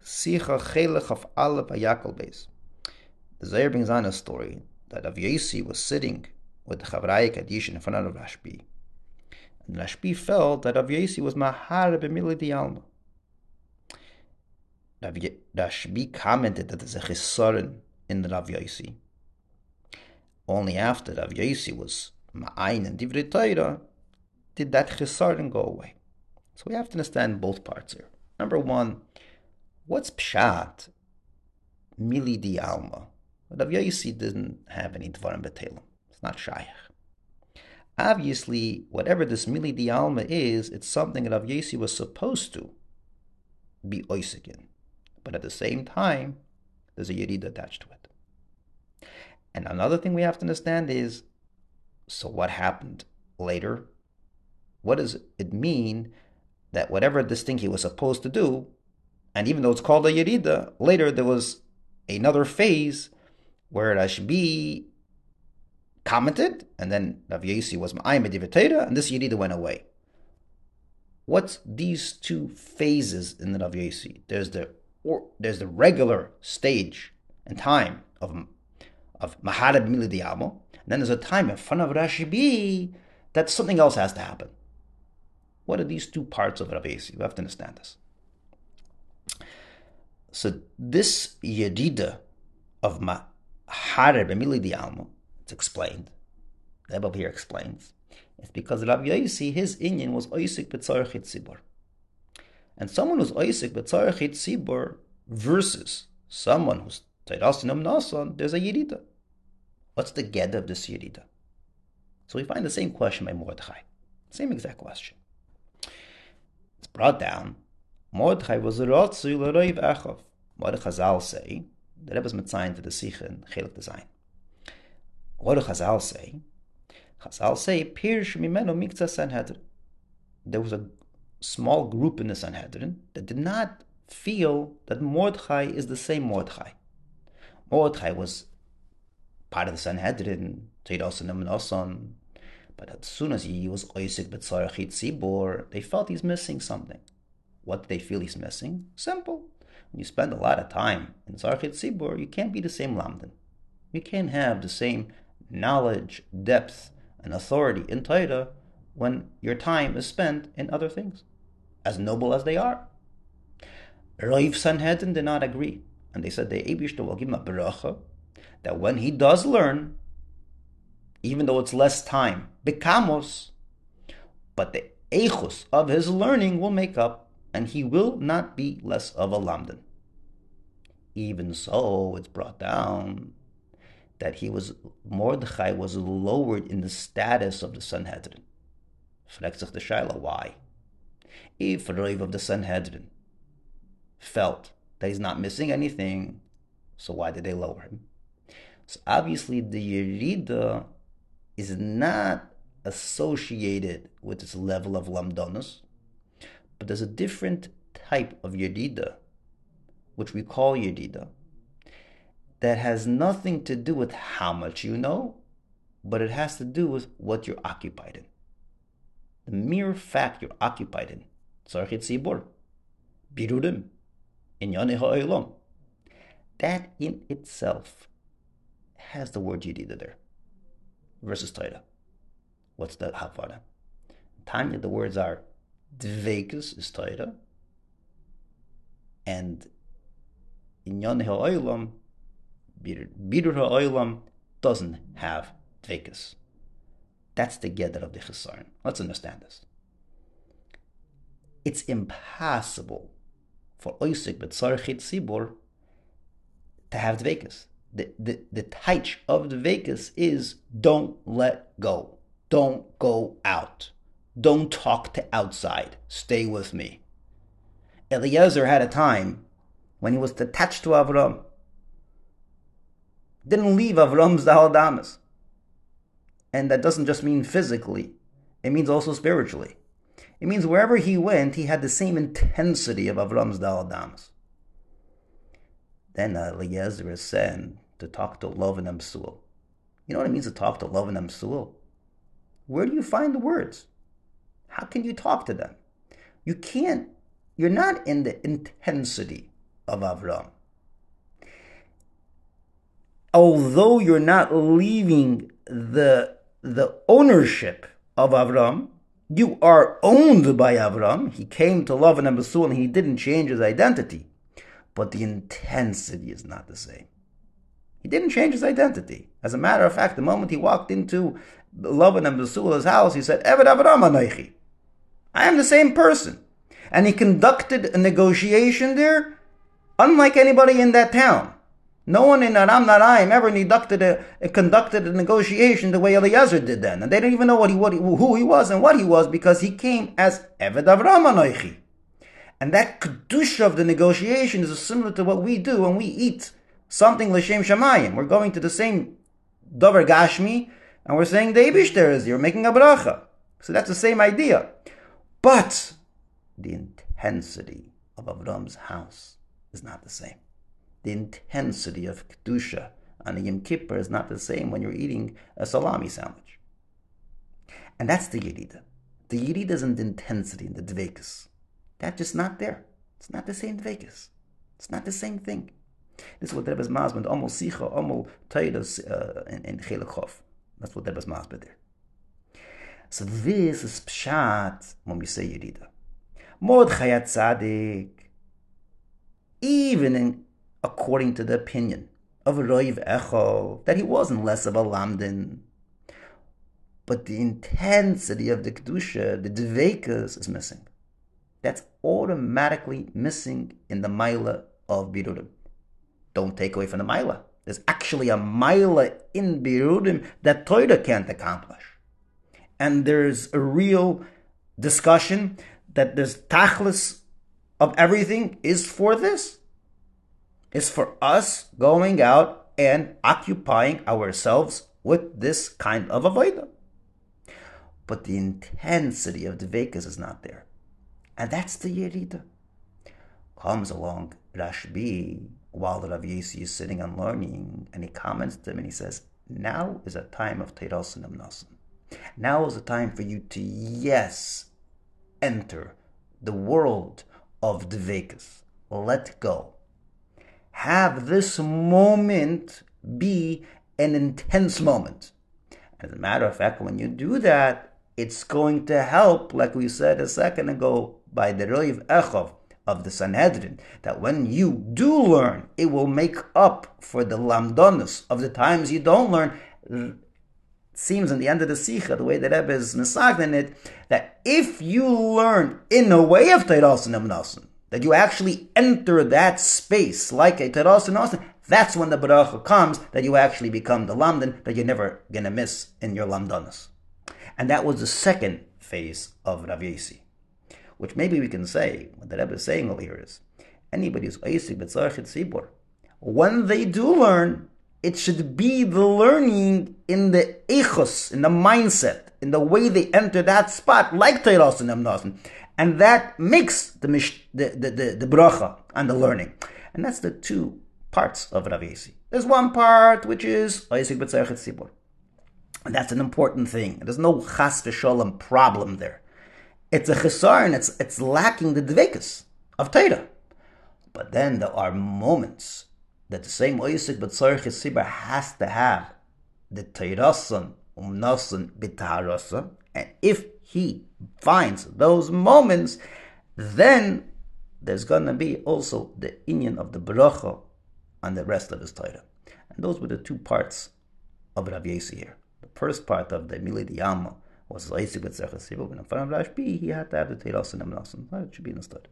Sicha Chelek of Aleph Vayakhel Beis. The Zohar brings on a story that Rav Yosi was sitting with the Chavraya Kaddish in front of Rashbi. And Rashbi felt that Rav Yosi was Mahar B'mili Di Alma. Rashbi commented that there's a chisaron in the Rav Yosi. Only after Rav Yosi was Ma'ayin and Divrei Torah did that chisaron go away. So we have to understand both parts here. Number one, what's pshat? Mili di alma. Rav Yosi didn't have any dvarim betelim. It's not shaykh. Obviously, whatever this mili di alma is, it's something that Rav Yosi was supposed to be oisik. But at the same time, there's a yerid attached to it. And another thing we have to understand is, so what happened later? What does it mean that whatever this thing he was supposed to do, and even though it's called a Yerida, later there was another phase where Rashbi commented, and then Rav Yesi was Ma'ayim and this Yerida went away. What's these two phases in the Rav Yesi? There's the or, there's the regular stage and time of of Maharab Milidiyamo, and then there's a time in front of Rashbi that something else has to happen. What are these two parts of Rav Yesi? You have to understand this. So this Yedida of Maharib Emili di Almo, it's explained. The Rebbe here explains. It's because Rav Yesi, his Inyan was Oisik B'tzarechit Tzibor. And someone who's Oisik B'tzarechit Tzibor versus someone who's Teidasinam Nasan, there's a Yedida. What's the get of this Yedida? So we find the same question by Mordechai. Same exact question. It's brought down. Mordechai was a Rotzu L'Roiv Echov. What Chazal say, the Rebbe is mitzayin to the Sikha in Chelik Design. What do Chazal say? Chazal say, Pirsh Mimeno Mikta Sanhedrin. There was a small group in the Sanhedrin that did not feel that Mordechai is the same Mordechai. Mordechai was part of the Sanhedrin, Teidosan Noson, but as soon as he was Oisik B'tzarachit Tzibor, they felt he's missing something. What they feel he's missing? Simple. When you spend a lot of time in Tzarachit Tzibor, you can't be the same Lamdan. You can't have the same knowledge, depth, and authority in Torah when your time is spent in other things, as noble as they are. Rav Sanhedrin did not agree, and they said the Abishta will give him a beracha that when he does learn, even though it's less time, bekamos, but the echus of his learning will make up, and he will not be less of a lamdan. Even so, it's brought down that he was Mordechai was lowered in the status of the Sanhedrin. Sich the Shaila, why? If Rav of the Sanhedrin felt that he's not missing anything, so why did they lower him? So obviously the Yerida is not associated with this level of lamdonis, but there's a different type of Yerida, which we call Yerida, that has nothing to do with how much you know, but it has to do with what you're occupied in. The mere fact you're occupied in, Tzarchit Sibor, Birurim, Inyane Ha'olam, that in itself has the word Yerida there versus Torah. What's the Havara? Tanya, the words are Dvekus is Torah, and Inyan Ha'olam, Birur Ha'olam, doesn't have Dvekus. That's the Geder of the Chesaron. Let's understand this. It's impossible for Oisik B'tzarchit Sibor to have Dvekus the, the, the taich of the Vekas is don't let go. Don't go out. Don't talk to outside. Stay with me. Eliezer had a time when he was attached to Avram. Didn't leave Avram's daled amos. And that doesn't just mean physically, it means also spiritually. It means wherever he went, he had the same intensity of Avram's daled amos. Then Eliezer is sent to talk to Love and Amsul. You know what it means to talk to Love and Amsul? Where do you find the words? How can you talk to them? You can't, you're not in the intensity of Avram. Although you're not leaving the, the ownership of Avram, you are owned by Avram. He came to Lavan and Besuel and he didn't change his identity. But the intensity is not the same. He didn't change his identity. As a matter of fact, the moment he walked into Lavan and Basula's house, he said, Eved Avram Anoichi. I am the same person. And he conducted a negotiation there unlike anybody in that town. No one in Aram Naharaim ever conducted a, conducted a negotiation the way Eliezer did then. And they didn't even know what he, what he, who he was and what he was because he came as Eved Avram Anoichi. And that kedusha of the negotiation is similar to what we do when we eat something l'shem shamayim. We're going to the same davar gashmi, and we're saying the Ibishter You're making a bracha. So that's the same idea. But the intensity of Avram's house is not the same. The intensity of Kedusha on Yom Kippur is not the same when you're eating a salami sandwich. And that's the Yerida. The Yerida is in the intensity, in the Dvekas. That's just not there. It's not the same Dvekas. It's not the same thing. This is what Rebbe's Masbid, Omol Sicha, Omol Taidas uh, in, Chelachov. That's what Rebbe's Masbid there. So this is Pshat when we say Yerida. Mordechai Tzadik, even in, according to the opinion of Roiv Echol, that he wasn't less of a Lamdin, but the intensity of the Kedusha, the Dvekas, is missing. That's automatically missing in the Maila of Birurim. Don't take away from the Maila. There's actually a Maila in Birurim that Torah can't accomplish. And there's a real discussion that this tachlis of everything is for this. It's for us going out and occupying ourselves with this kind of avodah. But the intensity of the Vekas is not there. And that's the Yerida. Comes along Rashbi while the Rav Yisi is sitting and learning, and he comments to him and he says, Now is a time of Teiros and Now is the time for you to, yes, enter the world of Dvekas. Let go. Have this moment be an intense moment. As a matter of fact, when you do that, it's going to help, like we said a second ago, by the Roiv Echov of the Sanhedrin, that when you do learn, it will make up for the lamdonus of the times you don't learn seems in the end of the Sikha, the way that Rebbe is in it, that if you learn in a way of Teiras and that you actually enter that space like a Teiras and that's when the Baracha comes, that you actually become the Lamdan that you're never going to miss in your Lamdanas. And that was the second phase of Rav which maybe we can say, what the Rebbe is saying over here is, anybody who's Oisik B'tzarchit Sibur, when they do learn, it should be the learning in the echos, in the mindset, in the way they enter that spot, like Teiros and Amnasim. And that makes the, mish, the, the, the, the bracha and the learning. And that's the two parts of Rav. There's one part which is Oisik B'tzerchet Sibur. And that's an important thing. There's no chas v'sholem problem there. It's a chesar and it's, it's lacking the dvekas of Torah. But then there are moments that the same Oisik B'tzorich Sibra has to have the Teirasan Umnasan B'Taharasa, and if he finds those moments, then there's gonna be also the Inyan of the Bracha on the rest of his Torah. And those were the two parts of Rav Yesi here. The first part of the Mili Yama was Oisik B'tzorich Sibra, but in front of Rashbi, he had to have the Teirasan Umnasan. That should be understood.